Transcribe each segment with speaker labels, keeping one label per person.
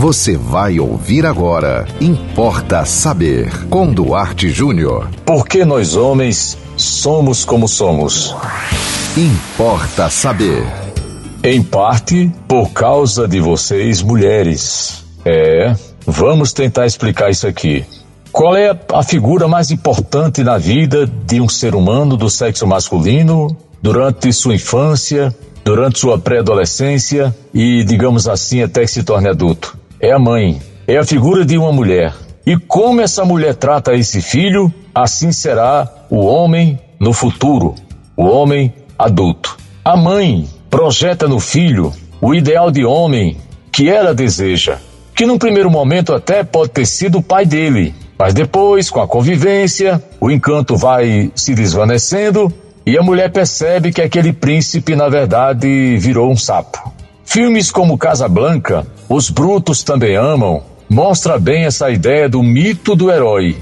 Speaker 1: Você vai ouvir agora. Importa saber. Com Duarte Júnior.
Speaker 2: Por que nós homens somos como somos?
Speaker 1: Importa saber.
Speaker 2: Em parte por causa de vocês, mulheres. É, vamos tentar explicar isso aqui. Qual é a figura mais importante na vida de um ser humano do sexo masculino durante sua infância, durante sua pré-adolescência e, digamos assim, até que se torne adulto? É a mãe, é a figura de uma mulher. E como essa mulher trata esse filho, assim será o homem no futuro, o homem adulto. A mãe projeta no filho o ideal de homem que ela deseja, que num primeiro momento até pode ter sido o pai dele, mas depois, com a convivência, o encanto vai se desvanecendo e a mulher percebe que aquele príncipe, na verdade, virou um sapo. Filmes como Casablanca, Os Brutos Também Amam, mostra bem essa ideia do mito do herói.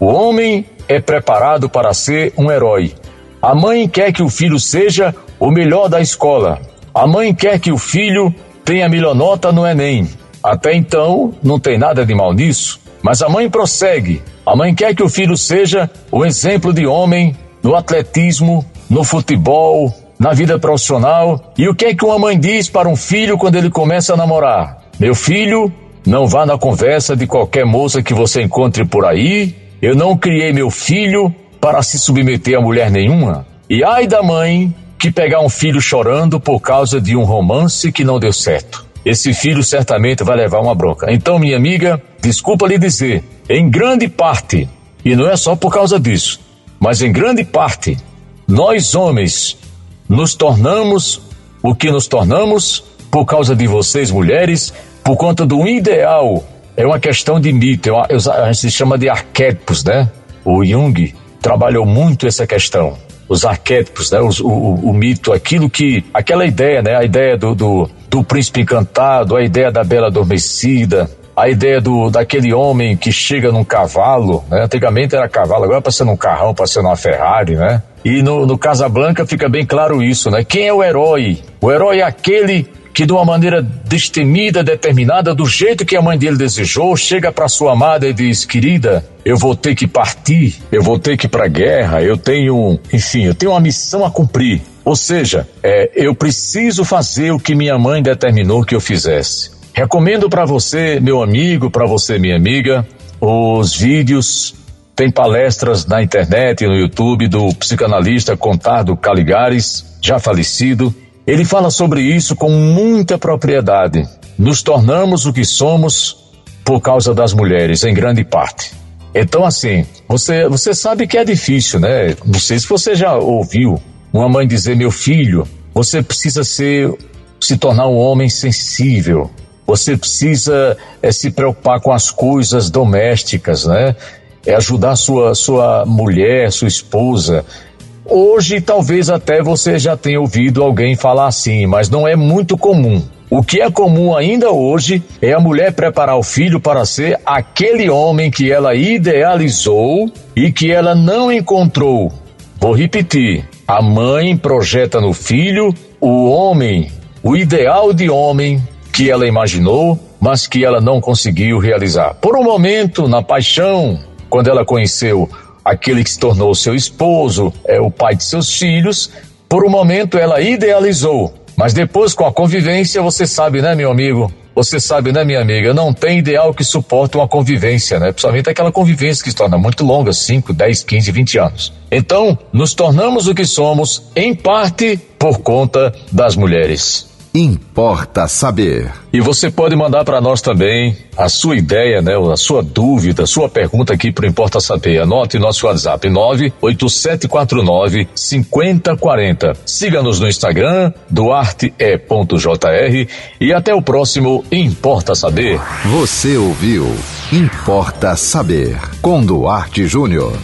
Speaker 2: O homem é preparado para ser um herói. A mãe quer que o filho seja o melhor da escola. A mãe quer que o filho tenha melhor nota no Enem. Até então, não tem nada de mal nisso. Mas a mãe prossegue. A mãe quer que o filho seja o exemplo de homem no atletismo, no futebol, na vida profissional. E o que é que uma mãe diz para um filho quando ele começa a namorar? Meu filho, não vá na conversa de qualquer moça que você encontre por aí. Eu não criei meu filho para se submeter a mulher nenhuma. E ai da mãe que pegar um filho chorando por causa de um romance que não deu certo esse filho certamente vai levar uma bronca. Então, minha amiga, desculpa lhe dizer, em grande parte, e não é só por causa disso, mas em grande parte, nós homens nos tornamos o que nos tornamos por causa de vocês, mulheres, por conta do ideal. É uma questão de mito, é uma, a gente se chama de arquétipos, né? O Jung trabalhou muito essa questão os arquétipos, né? Os, o, o, o, mito, aquilo que. aquela ideia, né? A ideia do, do, do, príncipe encantado, a ideia da bela adormecida, a ideia do, daquele homem que chega num cavalo, né? Antigamente era cavalo, agora passa num carrão, passa numa Ferrari, né? E no, no Casablanca fica bem claro isso, né? Quem é o herói? O herói é aquele que de uma maneira destemida, determinada, do jeito que a mãe dele desejou, chega para sua amada e diz: "Querida, eu vou ter que partir, eu vou ter que ir para a guerra, eu tenho, enfim, eu tenho uma missão a cumprir. Ou seja, é, eu preciso fazer o que minha mãe determinou que eu fizesse. Recomendo para você, meu amigo, para você, minha amiga, os vídeos tem palestras na internet e no YouTube do psicanalista Contardo Caligares, já falecido, ele fala sobre isso com muita propriedade. Nos tornamos o que somos por causa das mulheres, em grande parte. Então, assim, você, você sabe que é difícil, né? Não sei se você já ouviu uma mãe dizer: meu filho, você precisa ser, se tornar um homem sensível. Você precisa é, se preocupar com as coisas domésticas, né? É ajudar sua, sua mulher, sua esposa. Hoje, talvez até você já tenha ouvido alguém falar assim, mas não é muito comum. O que é comum ainda hoje é a mulher preparar o filho para ser aquele homem que ela idealizou e que ela não encontrou. Vou repetir: a mãe projeta no filho o homem, o ideal de homem que ela imaginou, mas que ela não conseguiu realizar. Por um momento, na paixão, quando ela conheceu aquele que se tornou seu esposo, é o pai de seus filhos, por um momento ela idealizou, mas depois com a convivência, você sabe, né, meu amigo? Você sabe, né, minha amiga? Não tem ideal que suporte uma convivência, né? Principalmente aquela convivência que se torna muito longa 5, 10, 15, 20 anos. Então, nos tornamos o que somos, em parte, por conta das mulheres.
Speaker 1: Importa saber.
Speaker 2: E você pode mandar para nós também a sua ideia, né, a sua dúvida, a sua pergunta aqui para Importa Saber. Anote nosso WhatsApp 98749 5040. Siga-nos no Instagram duarte.jr e até o próximo Importa Saber.
Speaker 1: Você ouviu Importa Saber com Duarte Júnior.